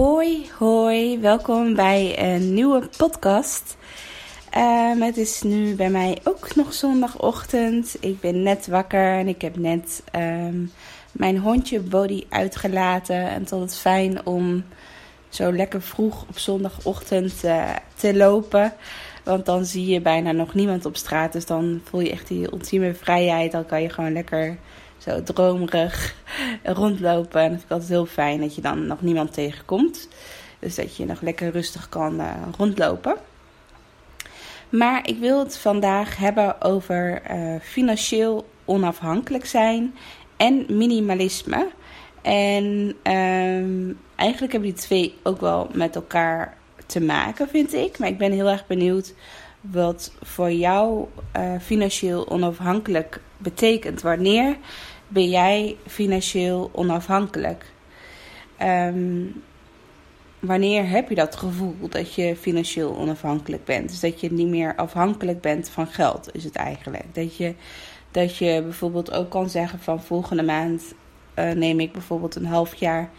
Hoi, hoi, welkom bij een nieuwe podcast. Ehm, het is nu bij mij ook nog zondagochtend. Ik ben net wakker en ik heb net ehm, mijn hondje Body uitgelaten. En het is fijn om zo lekker vroeg op zondagochtend eh, te lopen. Want dan zie je bijna nog niemand op straat. Dus dan voel je echt die ultieme vrijheid. Dan kan je gewoon lekker zo dromerig rondlopen. En dat vind ik altijd heel fijn dat je dan nog niemand tegenkomt. Dus dat je nog lekker rustig kan eh, rondlopen. Maar ik wil het vandaag hebben over eh, financieel onafhankelijk zijn en minimalisme. En ehm, eigenlijk hebben die twee ook wel met elkaar te maken, vind ik. Maar ik ben heel erg benieuwd wat voor jou uh, financieel onafhankelijk betekent. Wanneer ben jij financieel onafhankelijk? Um, wanneer heb je dat gevoel dat je financieel onafhankelijk bent? Dus dat je niet meer afhankelijk bent van geld, is het eigenlijk. Dat je, dat je bijvoorbeeld ook kan zeggen van volgende maand uh, neem ik bijvoorbeeld een half jaar,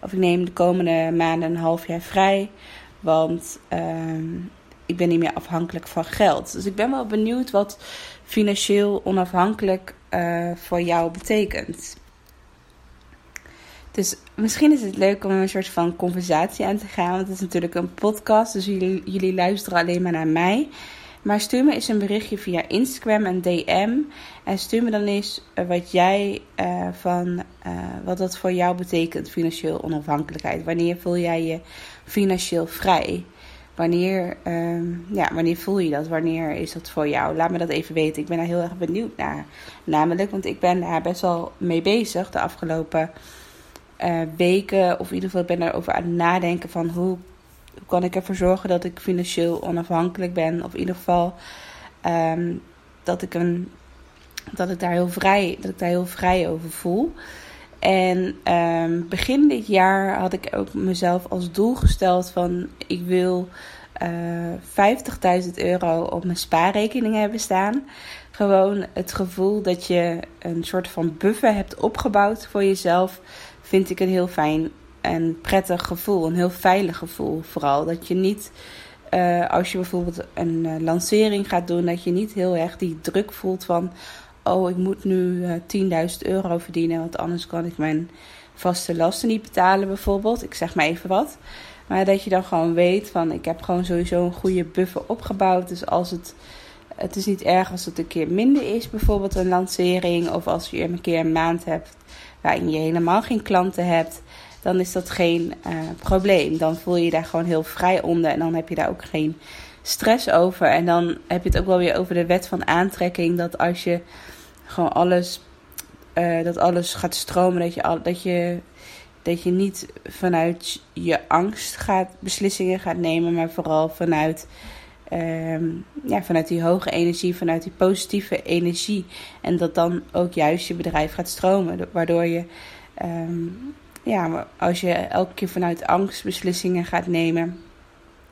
of ik neem de komende maanden een half jaar vrij, want uh, ik ben niet meer afhankelijk van geld. Dus ik ben wel benieuwd wat financieel onafhankelijk uh, voor jou betekent. Dus misschien is het leuk om een soort van conversatie aan te gaan. Want het is natuurlijk een podcast, dus jullie, jullie luisteren alleen maar naar mij. Maar stuur me eens een berichtje via Instagram en DM. En stuur me dan eens wat jij uh, van wat dat voor jou betekent, financieel onafhankelijkheid. Wanneer voel jij je financieel vrij? Wanneer, uh, ja, wanneer voel je dat? Wanneer is dat voor jou? Laat me dat even weten. Ik ben daar heel erg benieuwd naar. Namelijk, want ik ben daar best wel mee bezig de afgelopen uh, weken. Of in ieder geval, ik ben daarover aan het nadenken van hoe kan ik ervoor zorgen dat ik financieel onafhankelijk ben. Of in ieder geval um, dat ik een dat ik daar heel vrij, dat ik daar heel vrij over voel. En um, begin dit jaar had ik ook mezelf als doel gesteld van ik wil uh, 50.000 euro op mijn spaarrekening hebben staan. Gewoon het gevoel dat je een soort van buffer hebt opgebouwd voor jezelf, vind ik een heel fijn en prettig gevoel. Een heel veilig gevoel vooral. Dat je niet, uh, als je bijvoorbeeld een uh, lancering gaat doen, dat je niet heel erg die druk voelt van: oh, ik moet nu uh, 10.000 euro verdienen, want anders kan ik mijn vaste lasten niet betalen, bijvoorbeeld. Ik zeg maar even wat. Maar dat je dan gewoon weet van: ik heb gewoon sowieso een goede buffer opgebouwd. Dus als het. Het is niet erg als het een keer minder is, bijvoorbeeld een lancering. Of als je een keer een maand hebt waarin je helemaal geen klanten hebt dan is dat geen uh, probleem. Dan voel je je daar gewoon heel vrij onder en dan heb je daar ook geen stress over. En dan heb je het ook wel weer over de wet van aantrekking. Dat als je gewoon alles, uh, dat alles gaat stromen, dat je, al, dat, je, dat je niet vanuit je angst gaat, beslissingen gaat nemen, maar vooral vanuit. Um, ja, vanuit die hoge energie, vanuit die positieve energie. En dat dan ook juist je bedrijf gaat stromen. Waardoor je um, ja, als je elke keer vanuit angst beslissingen gaat nemen.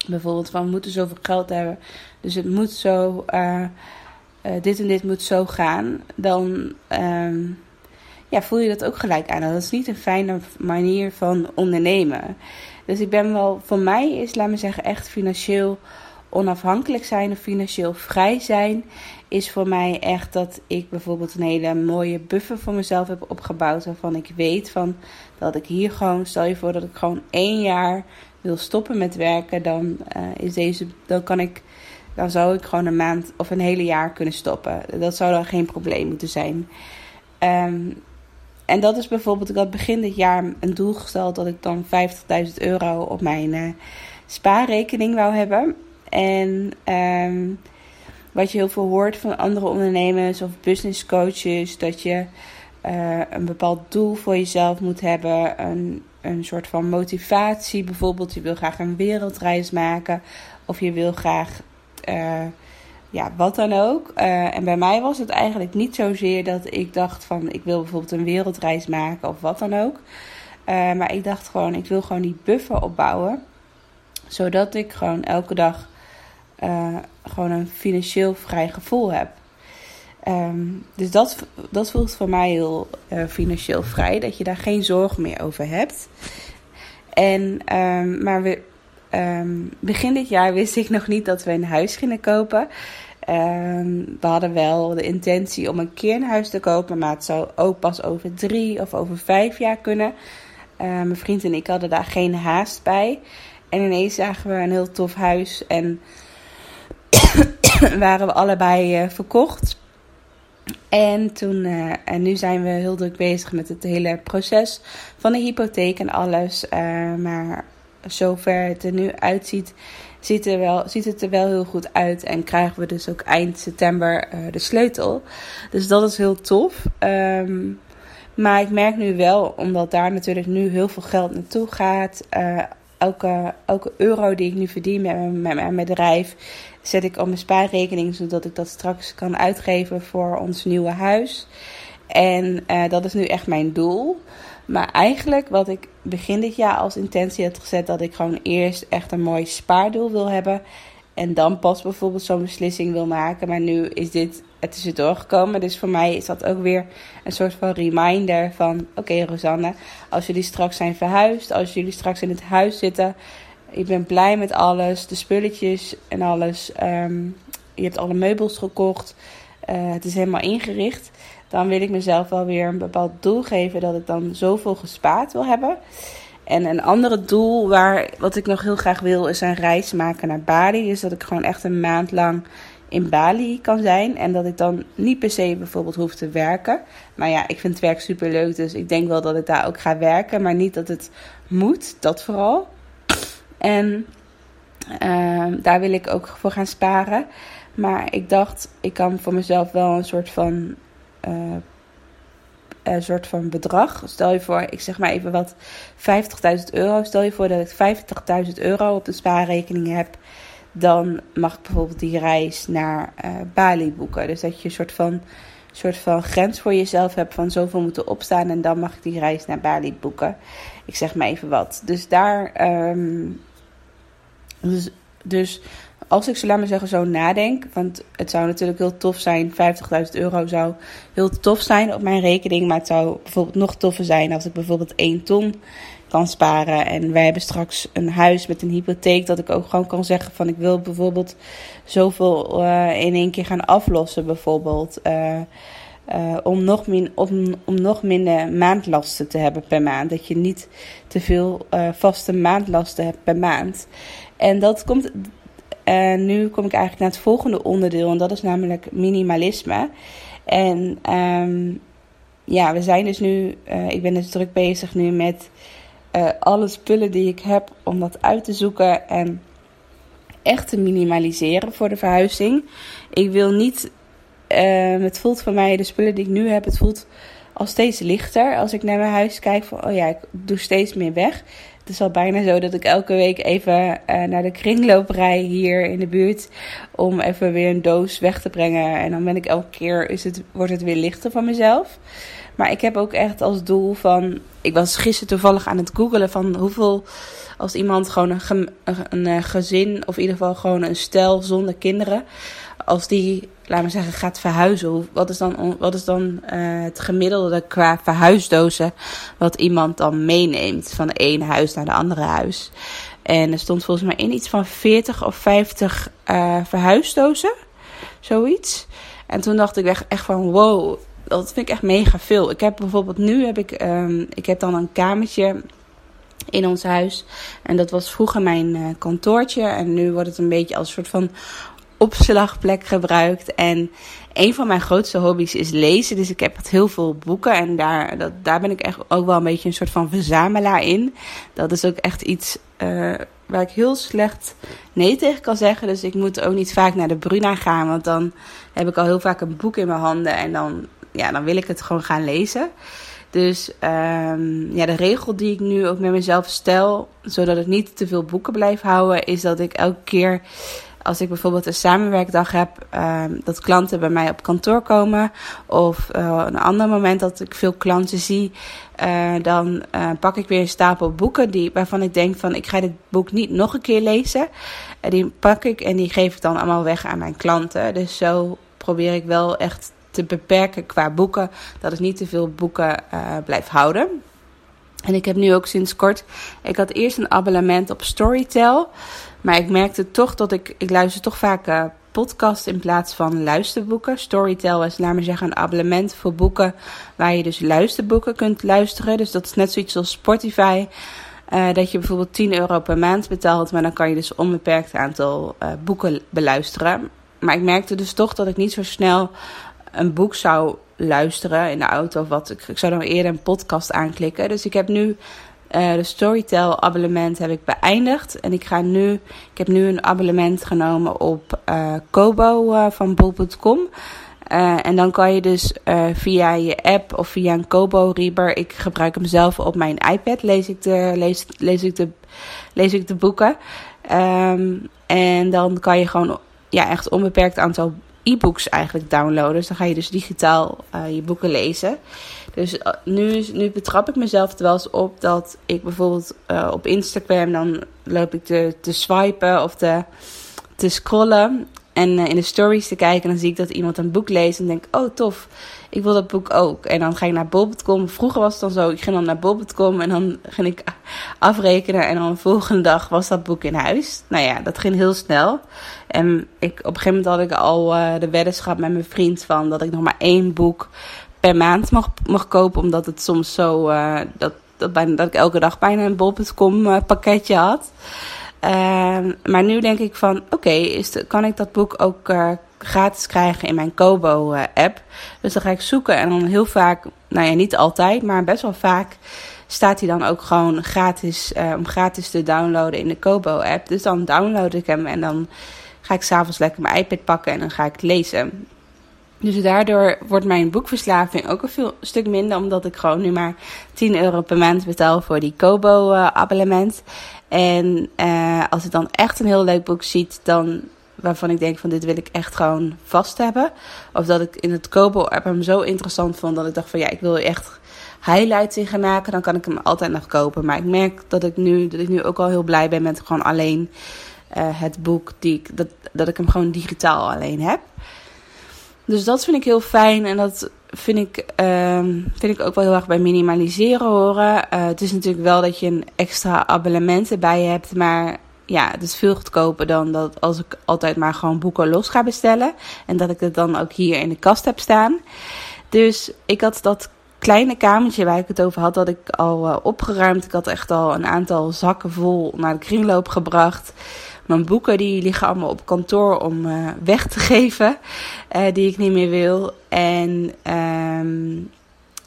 Bijvoorbeeld van we moeten zoveel geld hebben. Dus het moet zo. Uh, uh, dit en dit moet zo gaan. Dan um, ja, voel je dat ook gelijk aan. Dat is niet een fijne manier van ondernemen. Dus ik ben wel, voor mij is, laat me zeggen, echt financieel onafhankelijk zijn of financieel vrij zijn, is voor mij echt dat ik bijvoorbeeld een hele mooie buffer voor mezelf heb opgebouwd. Waarvan ik weet van dat ik hier gewoon, stel je voor dat ik gewoon één jaar wil stoppen met werken, dan uh, is deze, dan kan ik, dan zou ik gewoon een maand of een hele jaar kunnen stoppen. Dat zou dan geen probleem moeten zijn. Um, en dat is bijvoorbeeld, ik had begin dit jaar een doel gesteld dat ik dan 50.000 euro op mijn uh, spaarrekening wou hebben. En um, wat je heel veel hoort van andere ondernemers of business coaches, dat je eh, een bepaald doel voor jezelf moet hebben. Een, een soort van motivatie. Bijvoorbeeld, je wil graag een wereldreis maken. Of je wil graag, eh, ja, wat dan ook. Eh, en bij mij was het eigenlijk niet zozeer dat ik dacht van... ik wil bijvoorbeeld een wereldreis maken of wat dan ook. Eh, maar ik dacht gewoon, ik wil gewoon die buffer opbouwen. Zodat ik gewoon elke dag gewoon een financieel vrij gevoel heb. Ehm, dus dat, dat voelt voor mij heel financieel vrij. Dat je daar geen zorgen meer over hebt. En, ehm, maar we, ehm, begin dit jaar wist ik nog niet dat we een huis gingen kopen. Ehm, we hadden wel de intentie om een keer een huis te kopen. Maar het zou ook pas over drie of over vijf jaar kunnen. Eh, mijn vriend en ik hadden daar geen haast bij. En ineens zagen we een heel tof huis. En waren we allebei eh, verkocht. En, toen, eh, en nu zijn we heel druk bezig met het hele proces van de hypotheek en alles. Eh, maar zover het er nu uitziet, ziet, er wel, ziet het er wel heel goed uit. En krijgen we dus ook eind september eh, de sleutel. Dus dat is heel tof. Ehm, maar ik merk nu wel, omdat daar natuurlijk nu heel veel geld naartoe gaat. eh, elke, elke euro die ik nu verdien met, mijn- met mijn bedrijf, zet ik op mijn spaarrekening, zodat ik dat straks kan uitgeven voor ons nieuwe huis. En eh, dat is nu echt mijn doel. Maar eigenlijk wat ik begin dit jaar als intentie had gezet, dat ik gewoon eerst echt een mooi spaardoel wil hebben. En dan pas bijvoorbeeld zo'n beslissing wil maken. Maar nu is dit er tussendoor gekomen. Dus voor mij is dat ook weer een soort van reminder van... Oké Rosanne, als jullie straks zijn verhuisd, als jullie straks in het huis zitten... Je bent blij met alles, de spulletjes en alles. ehm, je hebt alle meubels gekocht. eh, het is helemaal ingericht. Dan wil ik mezelf wel weer een bepaald doel geven dat ik dan zoveel gespaard wil hebben. En een andere doel waar, wat ik nog heel graag wil, is een reis maken naar Bali. Dus dat ik gewoon echt een maand lang in Bali kan zijn. En dat ik dan niet per se bijvoorbeeld hoef te werken. Maar ja, ik vind het werk super leuk. Dus ik denk wel dat ik daar ook ga werken. Maar niet dat het moet, dat vooral. En ehm, daar wil ik ook voor gaan sparen. Maar ik dacht, ik kan voor mezelf wel een soort van, een soort van bedrag. Stel je voor, ik zeg maar even wat, 50.000 euro. Stel je voor dat ik 50.000 euro op de spaarrekening heb. Dan mag ik bijvoorbeeld die reis naar eh, Bali boeken. Dus dat je een soort van, soort van grens voor jezelf hebt van zoveel moeten opstaan. En dan mag ik die reis naar Bali boeken. Ik zeg maar even wat. Dus daar... ehm, dus, dus als ik zo laat maar zeggen zo nadenk, want het zou natuurlijk heel tof zijn, 50.000 euro zou heel tof zijn op mijn rekening, maar het zou bijvoorbeeld nog toffer zijn als ik bijvoorbeeld 1 ton kan sparen en wij hebben straks een huis met een hypotheek dat ik ook gewoon kan zeggen van ik wil bijvoorbeeld zoveel eh, in één keer gaan aflossen bijvoorbeeld. eh, eh, om, nog min, om, om nog minder maandlasten te hebben per maand. Dat je niet te veel vaste maandlasten hebt per maand. En dat komt. En nu kom ik eigenlijk naar het volgende onderdeel. En dat is namelijk minimalisme. En ehm, ja, we zijn dus nu. eh, ik ben dus druk bezig nu met eh, alle spullen die ik heb. Om dat uit te zoeken. En echt te minimaliseren voor de verhuizing. Ik wil niet. eh, het voelt voor mij, de spullen die ik nu heb, het voelt al steeds lichter. Als ik naar mijn huis kijk, van oh ja, ik doe steeds meer weg. Het is al bijna zo dat ik elke week even eh, naar de kringloop rij hier in de buurt. Om even weer een doos weg te brengen. En dan ben ik elke keer, is het, wordt het weer lichter van mezelf. Maar ik heb ook echt als doel van. Ik was gisteren toevallig aan het googelen van hoeveel. Als iemand gewoon een, een, gezin, of in ieder geval gewoon een stel zonder kinderen. Als die, laten we zeggen, gaat verhuizen. Wat is dan, wat is dan eh, het gemiddelde qua verhuisdozen. Wat iemand dan meeneemt van ene huis naar de andere huis. En er stond volgens mij in iets van 40 of 50 eh, verhuisdozen. Zoiets. En toen dacht ik echt, echt van wow, dat vind ik echt mega veel. Ik heb bijvoorbeeld nu heb ik, ehm, ik heb dan een kamertje in ons huis. En dat was vroeger mijn eh, kantoortje. En nu wordt het een beetje als een soort van opslagplek gebruikt. En een van mijn grootste hobby's is lezen. Dus ik heb heel veel boeken. En daar, dat, daar ben ik echt ook wel een beetje een soort van verzamelaar in. Dat is ook echt iets eh, waar ik heel slecht nee tegen kan zeggen. Dus ik moet ook niet vaak naar de Bruna gaan. Want dan heb ik al heel vaak een boek in mijn handen. En dan ja, dan wil ik het gewoon gaan lezen. Dus ehm, ja, de regel die ik nu ook met mezelf stel, zodat ik niet te veel boeken blijf houden, is dat ik elke keer als ik bijvoorbeeld een samenwerkdag heb, ehm, dat klanten bij mij op kantoor komen. Of uh, een ander moment dat ik veel klanten zie, uh, dan uh, pak ik weer een stapel boeken die, waarvan ik denk van ik ga dit boek niet nog een keer lezen. En die pak ik en die geef ik dan allemaal weg aan mijn klanten. Dus zo probeer ik wel echt te beperken qua boeken, dat ik niet te veel boeken blijf houden. En ik heb nu ook sinds kort, ik had eerst een abonnement op Storytel. Maar ik merkte toch dat ik, ik luister toch vaak uh, podcast in plaats van luisterboeken. Storytel is, laat maar zeggen, een abonnement voor boeken waar je dus luisterboeken kunt luisteren. Dus dat is net zoiets als Spotify. Uh, dat je bijvoorbeeld 10 euro per maand betaalt, maar dan kan je dus onbeperkt aantal uh, boeken beluisteren. Maar ik merkte dus toch dat ik niet zo snel een boek zou luisteren in de auto of wat. Ik, ik zou dan eerder een podcast aanklikken. Dus ik heb nu uh, de Storytel abonnement heb ik beëindigd. En ik ga nu, ik heb nu een abonnement genomen op uh, Kobo uh, van bol.com. en dan kan je dus via je app of via een Kobo Reader, ik gebruik hem zelf op mijn iPad, lees ik de, lees, lees ik de, lees ik de boeken. Um, en dan kan je gewoon ja, echt onbeperkt aantal e-books eigenlijk downloaden. Dus dan ga je dus digitaal je boeken lezen. Dus uh, nu, nu betrap ik mezelf er wel eens op dat ik bijvoorbeeld uh, op Instagram dan loop ik te, te swipen of te, te scrollen. En uh, in de stories te kijken. En dan zie ik dat iemand een boek leest. En denk, oh tof, ik wil dat boek ook. En dan ga ik naar bol.com. Vroeger was het dan zo, ik ging dan naar bol.com. En dan ging ik afrekenen. En dan de volgende dag was dat boek in huis. Nou ja, dat ging heel snel. En ik, op een gegeven moment had ik al de weddenschap met mijn vriend van dat ik nog maar één boek per maand mag, mag kopen. Omdat het soms zo. Uh, dat, dat, bijna, dat ik elke dag bijna een bol.com pakketje had. Uh, maar nu denk ik van: oké, kan ik dat boek ook uh, gratis krijgen in mijn Kobo-app? dus dan ga ik zoeken en dan heel vaak, nou ja, niet altijd, maar best wel vaak staat hij dan ook gewoon gratis om gratis te downloaden in de Kobo-app. Dus dan download ik hem en dan ga ik s'avonds lekker mijn iPad pakken en dan ga ik lezen. Dus daardoor wordt mijn boekverslaving ook een veel, stuk minder, omdat ik gewoon nu maar 10 euro per maand betaal voor die Kobo-abonnement. en uh, als ik dan echt een heel leuk boek ziet, dan waarvan ik denk van dit wil ik echt gewoon vast hebben. Of dat ik in het Kobo-app hem zo interessant vond dat ik dacht van ja, ik wil echt highlights in gaan maken, dan kan ik hem altijd nog kopen. Maar ik merk dat ik nu, dat ik nu ook al heel blij ben met gewoon alleen uh, het boek, die ik, dat, dat ik hem gewoon digitaal alleen heb. Dus dat vind ik heel fijn en dat vind ik, um, vind ik ook wel heel erg bij minimaliseren horen. Uh, het is natuurlijk wel dat je een extra abonnement erbij hebt, maar ja, het is veel goedkoper dan dat als ik altijd maar gewoon boeken los ga bestellen. En dat ik het dan ook hier in de kast heb staan. Dus ik had dat kleine kamertje waar ik het over had, dat ik al uh, opgeruimd. Ik had echt al een aantal zakken vol naar de kringloop gebracht. Mijn boeken die liggen allemaal op kantoor om uh, weg te geven. Uh, die ik niet meer wil. En um,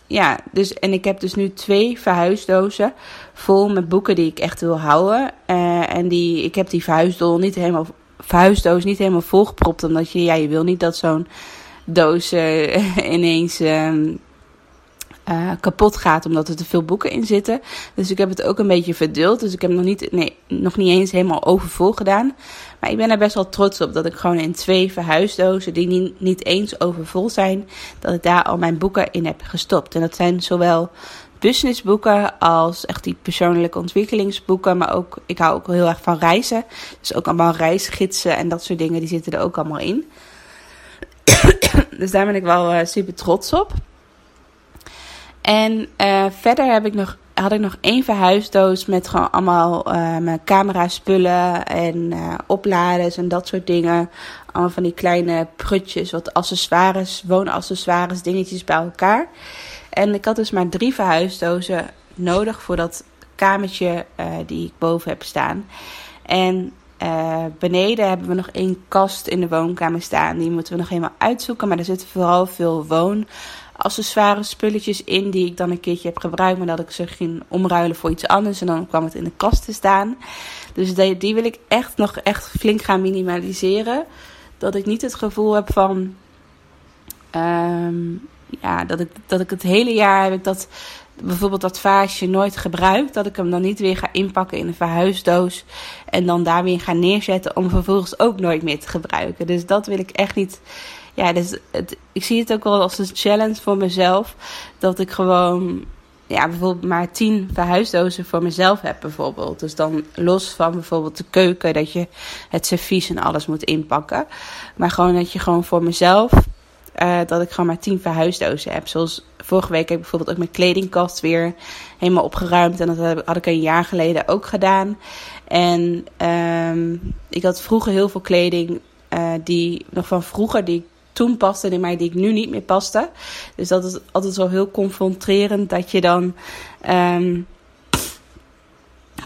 ja, dus, en ik heb dus nu twee verhuisdozen vol met boeken die ik echt wil houden. En die, ik heb die verhuisdoos niet helemaal, verhuisdoos niet helemaal volgepropt. Omdat je, ja, je wil niet dat zo'n doos ineens... Um, uh, kapot gaat omdat er te veel boeken in zitten. Dus ik heb het ook een beetje verdeeld. Dus ik heb nog niet, nee, nog niet eens helemaal overvol gedaan. Maar ik ben er best wel trots op dat ik gewoon in twee verhuisdozen, die niet, niet eens overvol zijn, dat ik daar al mijn boeken in heb gestopt. En dat zijn zowel businessboeken als echt die persoonlijke ontwikkelingsboeken. Maar ook, ik hou ook heel erg van reizen. Dus ook allemaal reisgidsen en dat soort dingen, die zitten er ook allemaal in. dus daar ben ik wel uh, super trots op. En uh, verder heb ik nog, had ik nog één verhuisdoos met gewoon allemaal uh, mijn camera spullen en uh, opladers en dat soort dingen. Allemaal van die kleine prutjes, wat accessoires, woonaccessoires, dingetjes bij elkaar. En ik had dus maar drie verhuisdozen nodig voor dat kamertje die ik boven heb staan. En beneden hebben we nog één kast in de woonkamer staan. Die moeten we nog helemaal uitzoeken. Maar er zitten vooral veel woon accessoires, spulletjes in die ik dan een keertje heb gebruikt, maar dat ik ze ging omruilen voor iets anders en dan kwam het in de kast te staan. Dus die, die wil ik echt nog echt flink gaan minimaliseren. Dat ik niet het gevoel heb van um, ja, dat ik, dat ik het hele jaar heb ik dat bijvoorbeeld dat vaasje nooit gebruikt. Dat ik hem dan niet weer ga inpakken in een verhuisdoos. En dan daar weer ga neerzetten om vervolgens ook nooit meer te gebruiken. Dus dat wil ik echt niet. Ja, dus het, ik zie het ook wel als een challenge voor mezelf. Dat ik gewoon ja, bijvoorbeeld maar tien verhuisdozen voor mezelf heb bijvoorbeeld. Dus dan los van bijvoorbeeld de keuken, dat je het servies en alles moet inpakken. Maar gewoon dat je gewoon voor mezelf, uh, dat ik gewoon maar tien verhuisdozen heb. Zoals vorige week heb ik bijvoorbeeld ook mijn kledingkast weer helemaal opgeruimd. En dat had ik een jaar geleden ook gedaan. En um, ik had vroeger heel veel kleding uh, die nog van vroeger, die toen paste in mij, die ik nu niet meer paste. Dus dat is altijd zo heel confronterend dat je dan. Um,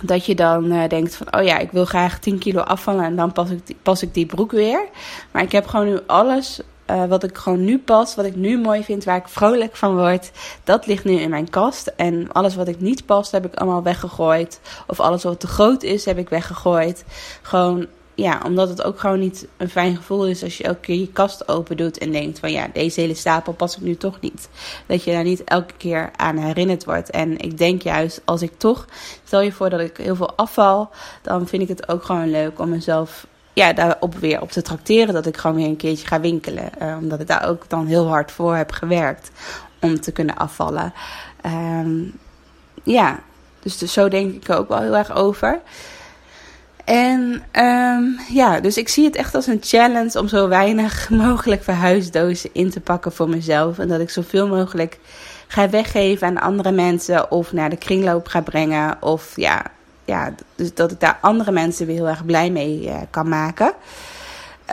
dat je dan uh, denkt van, oh ja, ik wil graag 10 kilo afvallen en dan pas ik, die, pas ik die broek weer. Maar ik heb gewoon nu alles uh, wat ik gewoon nu pas, wat ik nu mooi vind, waar ik vrolijk van word, dat ligt nu in mijn kast. En alles wat ik niet past, heb ik allemaal weggegooid. Of alles wat te groot is, heb ik weggegooid. Gewoon ja, omdat het ook gewoon niet een fijn gevoel is als je elke keer je kast open doet en denkt van ja, deze hele stapel pas ik nu toch niet. Dat je daar niet elke keer aan herinnerd wordt. En ik denk juist, als ik toch, stel je voor dat ik heel veel afval, dan vind ik het ook gewoon leuk om mezelf ja, daarop weer op te trakteren. Dat ik gewoon weer een keertje ga winkelen. Uh, omdat ik daar ook dan heel hard voor heb gewerkt om te kunnen afvallen. Um, ja, dus, dus zo denk ik ook wel heel erg over. En um, ja, dus ik zie het echt als een challenge om zo weinig mogelijk verhuisdozen in te pakken voor mezelf. En dat ik zoveel mogelijk ga weggeven aan andere mensen of naar de kringloop ga brengen. Of ja, ja dus dat ik daar andere mensen weer heel erg blij mee uh, kan maken.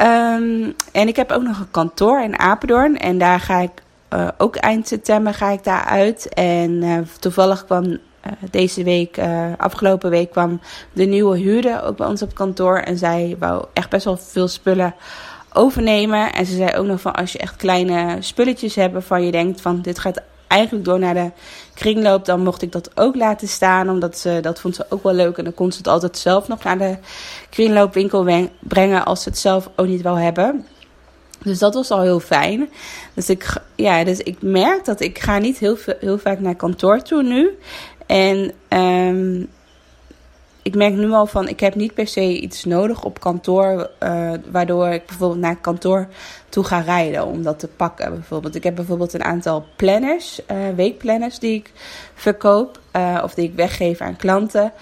Um, en ik heb ook nog een kantoor in Apeldoorn en daar ga ik uh, ook eind september ga ik daar uit. En uh, toevallig kwam uh, deze week, uh, afgelopen week, kwam de nieuwe huurder ook bij ons op kantoor. En zij wou echt best wel veel spullen overnemen. En ze zei ook nog van als je echt kleine spulletjes hebt waarvan je denkt van dit gaat eigenlijk door naar de kringloop, dan mocht ik dat ook laten staan. Omdat ze, dat vond ze ook wel leuk. En dan kon ze het altijd zelf nog naar de kringloopwinkel brengen als ze het zelf ook niet wil hebben. Dus dat was al heel fijn. Dus ik, ja, dus ik merk dat ik ga niet heel, heel vaak naar kantoor toe nu. En um, ik merk nu al van, ik heb niet per se iets nodig op kantoor, uh, waardoor ik bijvoorbeeld naar kantoor toe ga rijden om dat te pakken. Bijvoorbeeld, ik heb bijvoorbeeld een aantal planners, uh, weekplanners die ik verkoop uh, of die ik weggeef aan klanten.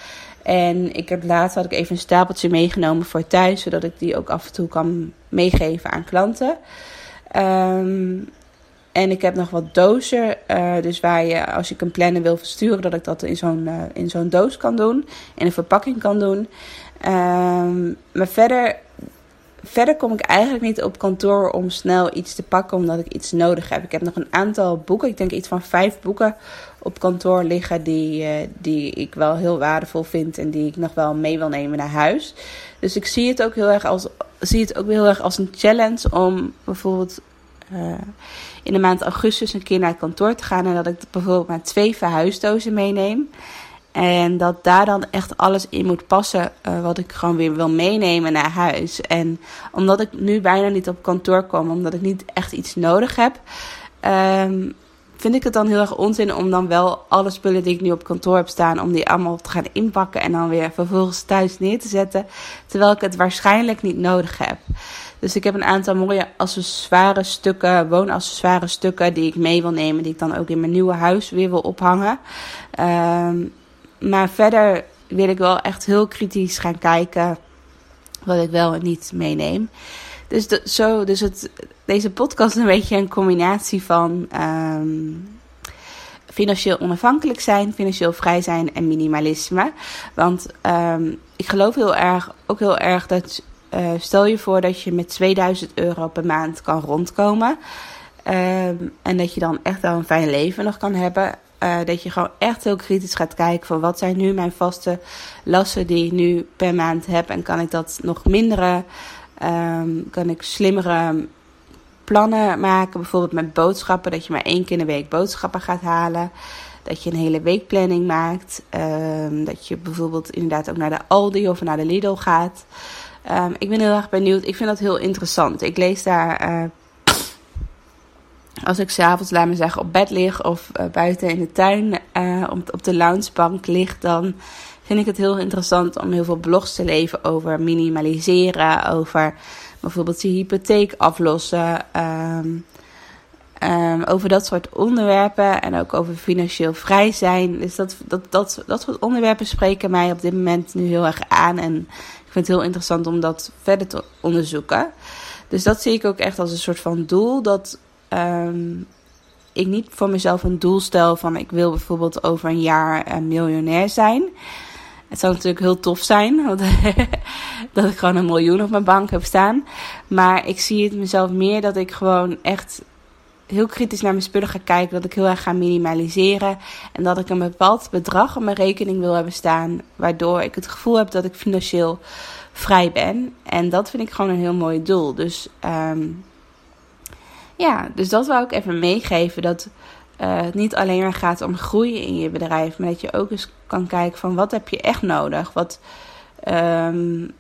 En ik heb laatst had ik even een stapeltje meegenomen voor thuis, zodat ik die ook af en toe kan meegeven aan klanten. Um, en ik heb nog wat dozen. Uh, dus waar je, als ik een planner wil versturen, dat ik dat in zo'n uh, in zo'n doos kan doen. In een verpakking kan doen. Um, maar verder, verder kom ik eigenlijk niet op kantoor om snel iets te pakken, omdat ik iets nodig heb. Ik heb nog een aantal boeken. Ik denk iets van vijf boeken op kantoor liggen die, uh, die ik wel heel waardevol vind en die ik nog wel mee wil nemen naar huis. Dus ik zie het ook heel erg als, zie het ook heel erg als een challenge om bijvoorbeeld uh, in de maand augustus een keer naar het kantoor te gaan. En dat ik bijvoorbeeld maar twee verhuisdozen meeneem. En dat daar dan echt alles in moet passen uh, wat ik gewoon weer wil meenemen naar huis. En omdat ik nu bijna niet op kantoor kom, omdat ik niet echt iets nodig heb, um, vind ik het dan heel erg onzin om dan wel alle spullen die ik nu op kantoor heb staan, om die allemaal te gaan inpakken en dan weer vervolgens thuis neer te zetten. Terwijl ik het waarschijnlijk niet nodig heb. Dus ik heb een aantal mooie accessoire stukken, woonaccessoire stukken die ik mee wil nemen. Die ik dan ook in mijn nieuwe huis weer wil ophangen. Um, maar verder wil ik wel echt heel kritisch gaan kijken wat ik wel en niet meeneem. Dus, zo, dus het, deze podcast is een beetje een combinatie van um, financieel onafhankelijk zijn, financieel vrij zijn en minimalisme. Want um, ik geloof heel erg, ook heel erg dat uh, stel je voor dat je met 2000 euro per maand kan rondkomen. Um, en dat je dan echt wel een fijn leven nog kan hebben. Uh, dat je gewoon echt heel kritisch gaat kijken van wat zijn nu mijn vaste lasten die ik nu per maand heb. En kan ik dat nog minderen? Um, kan ik slimmere plannen maken? Bijvoorbeeld met boodschappen. Dat je maar één keer in de week boodschappen gaat halen. Dat je een hele weekplanning maakt. Um, dat je bijvoorbeeld inderdaad ook naar de Aldi of naar de Lidl gaat. Um, ik ben heel erg benieuwd. Ik vind dat heel interessant. Ik lees daar. Uh, als ik s'avonds, laat me zeggen, op bed lig of uh, buiten in de tuin uh, op, op de loungebank lig, dan vind ik het heel interessant om heel veel blogs te leven over minimaliseren, over bijvoorbeeld je hypotheek aflossen, um, um, over dat soort onderwerpen en ook over financieel vrij zijn. Dus dat, dat, dat, dat soort onderwerpen spreken mij op dit moment nu heel erg aan en ik vind het heel interessant om dat verder te onderzoeken. Dus dat zie ik ook echt als een soort van doel dat um, ik niet voor mezelf een doel stel van ik wil bijvoorbeeld over een jaar een miljonair zijn. Het zou natuurlijk heel tof zijn dat ik gewoon een miljoen op mijn bank heb staan. Maar ik zie het mezelf meer dat ik gewoon echt heel kritisch naar mijn spullen ga kijken. Dat ik heel erg ga minimaliseren. En dat ik een bepaald bedrag op mijn rekening wil hebben staan. Waardoor ik het gevoel heb dat ik financieel vrij ben. En dat vind ik gewoon een heel mooi doel. Dus um, ja, dus dat wou ik even meegeven. Dat uh, het niet alleen maar gaat om groeien in je bedrijf. Maar dat je ook eens kan kijken van wat heb je echt nodig. Wat, um,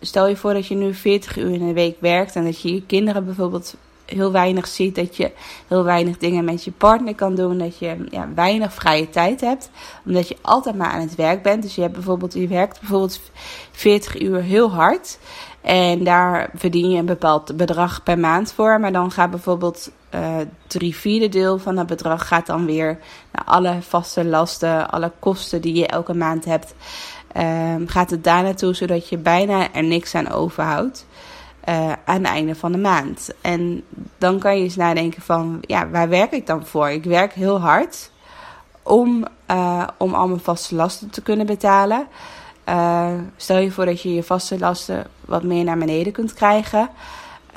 stel je voor dat je nu 40 uur in de week werkt. En dat je je kinderen bijvoorbeeld heel weinig ziet. Dat je heel weinig dingen met je partner kan doen. Dat je ja, weinig vrije tijd hebt. Omdat je altijd maar aan het werk bent. Dus je, hebt bijvoorbeeld, je werkt bijvoorbeeld 40 uur heel hard. En daar verdien je een bepaald bedrag per maand voor. Maar dan gaat bijvoorbeeld uh, drie vierde deel van dat bedrag gaat dan weer naar alle vaste lasten, alle kosten die je elke maand hebt. Um, gaat het daar naartoe, zodat je bijna er niks aan overhoudt. Uh, aan het einde van de maand. En dan kan je eens nadenken van, ja, waar werk ik dan voor? Ik werk heel hard om, uh, om al mijn vaste lasten te kunnen betalen. Uh, stel je voor dat je je vaste lasten wat meer naar beneden kunt krijgen.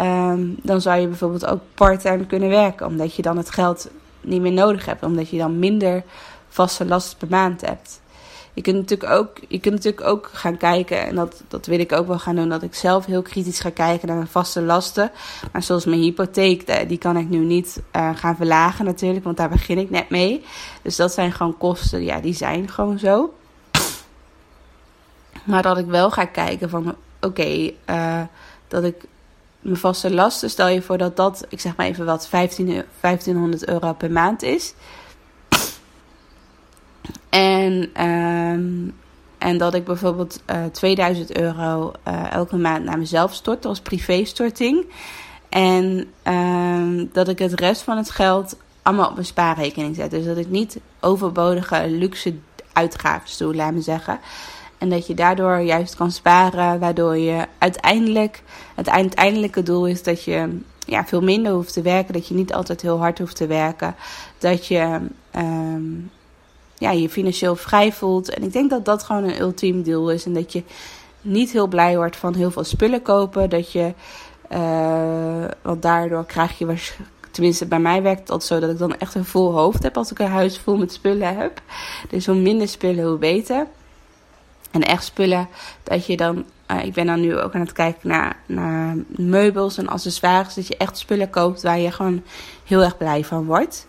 Um, dan zou je bijvoorbeeld ook part-time kunnen werken. Omdat je dan het geld niet meer nodig hebt. Omdat je dan minder vaste lasten per maand hebt. Je kunt natuurlijk ook, je kunt natuurlijk ook gaan kijken. En dat, dat wil ik ook wel gaan doen. Dat ik zelf heel kritisch ga kijken naar mijn vaste lasten. Maar zoals mijn hypotheek. Die kan ik nu niet uh, gaan verlagen natuurlijk. Want daar begin ik net mee. Dus dat zijn gewoon kosten. Ja, die zijn gewoon zo. Maar dat ik wel ga kijken van oké, uh, dat ik mijn vaste lasten, stel je voor dat dat, ik zeg maar even wat, 15, 1500 euro per maand is. En, um, en dat ik bijvoorbeeld uh, 2000 euro uh, elke maand naar mezelf stort als privéstorting. En um, dat ik het rest van het geld allemaal op mijn spaarrekening zet. Dus dat ik niet overbodige luxe uitgaven doe, laat me zeggen. En dat je daardoor juist kan sparen, waardoor je uiteindelijk, het uiteindelijke doel is dat je ja, veel minder hoeft te werken. Dat je niet altijd heel hard hoeft te werken. Dat je um, ja, je financieel vrij voelt. En ik denk dat dat gewoon een ultiem doel is. En dat je niet heel blij wordt van heel veel spullen kopen. Dat je, uh, want daardoor krijg je waarschijnlijk tenminste bij mij werkt altijd zo dat ik dan echt een vol hoofd heb als ik een huis vol met spullen heb. Dus hoe minder spullen, hoe beter. En echt spullen dat je dan. Uh, ik ben dan nu ook aan het kijken naar, naar meubels en accessoires. Dat je echt spullen koopt waar je gewoon heel erg blij van wordt.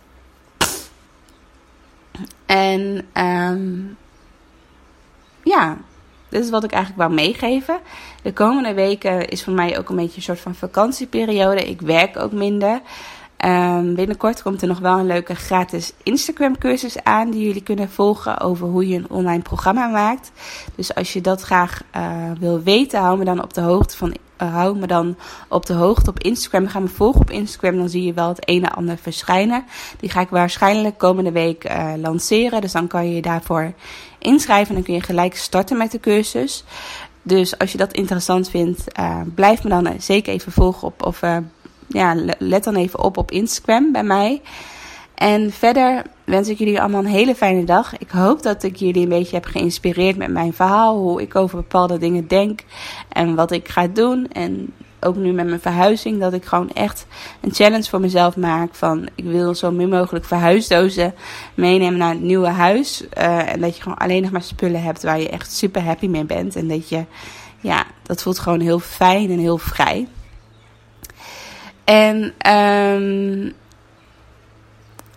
En um, ja, dit is wat ik eigenlijk wou meegeven. De komende weken is voor mij ook een beetje een soort van vakantieperiode. Ik werk ook minder. Um, binnenkort komt er nog wel een leuke gratis Instagram cursus aan die jullie kunnen volgen over hoe je een online programma maakt. Dus als je dat graag uh, wil weten, hou me dan op de hoogte van uh, hou me dan op de hoogte op Instagram. Ga me volgen op Instagram, dan zie je wel het een en ander verschijnen. Die ga ik waarschijnlijk komende week uh, lanceren. Dus dan kan je je daarvoor inschrijven en dan kun je gelijk starten met de cursus. Dus als je dat interessant vindt, blijf me dan zeker even volgen op of ja, let dan even op op Instagram bij mij. En verder wens ik jullie allemaal een hele fijne dag. Ik hoop dat ik jullie een beetje heb geïnspireerd met mijn verhaal. Hoe ik over bepaalde dingen denk. En wat ik ga doen. En ook nu met mijn verhuizing. Dat ik gewoon echt een challenge voor mezelf maak. Van ik wil zo min mogelijk verhuisdozen meenemen naar het nieuwe huis. Uh, en dat je gewoon alleen nog maar spullen hebt waar je echt super happy mee bent. En dat je, ja, dat voelt gewoon heel fijn en heel vrij. En um,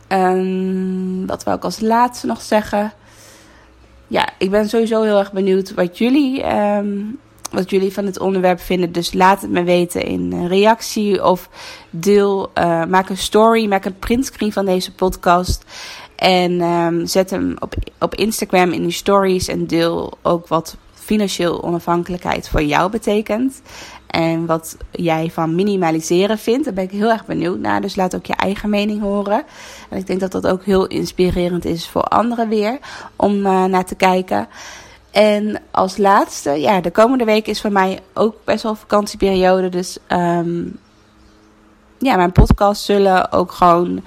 um, wat wil ik als laatste nog zeggen? Ja, ik ben sowieso heel erg benieuwd wat jullie, um, wat jullie van het onderwerp vinden. Dus laat het me weten in reactie of deel, uh, maak een story, maak een printscreen van deze podcast. En zet hem op, op Instagram in die stories en deel ook wat financieel onafhankelijkheid voor jou betekent. En wat jij van minimaliseren vindt. Daar ben ik heel erg benieuwd naar. Dus laat ook je eigen mening horen. En ik denk dat dat ook heel inspirerend is voor anderen weer. Om uh, naar te kijken. En als laatste, ja, de komende week is voor mij ook best wel vakantieperiode. Dus um, ja, mijn podcasts zullen ook gewoon.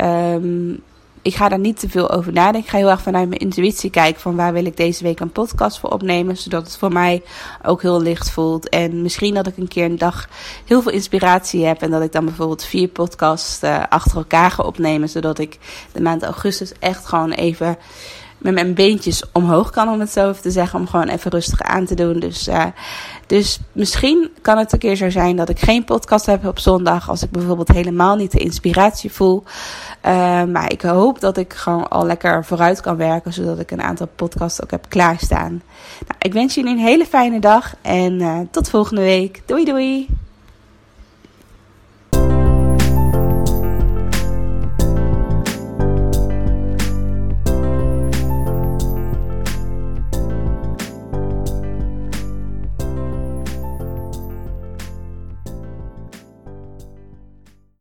Um, ik ga daar niet te veel over nadenken. Ik ga heel erg vanuit mijn intuïtie kijken van waar wil ik deze week een podcast voor opnemen. Zodat het voor mij ook heel licht voelt. En misschien dat ik een keer een dag heel veel inspiratie heb. En dat ik dan bijvoorbeeld vier podcasts uh, achter elkaar ga opnemen. Zodat ik de maand augustus echt gewoon even met mijn beentjes omhoog kan, om het zo even te zeggen. Om gewoon even rustig aan te doen. Dus, uh, dus misschien kan het een keer zo zijn dat ik geen podcast heb op zondag. Als ik bijvoorbeeld helemaal niet de inspiratie voel. Uh, maar ik hoop dat ik gewoon al lekker vooruit kan werken. Zodat ik een aantal podcasts ook heb klaarstaan. Nou, ik wens jullie een hele fijne dag. En uh, tot volgende week. Doei doei.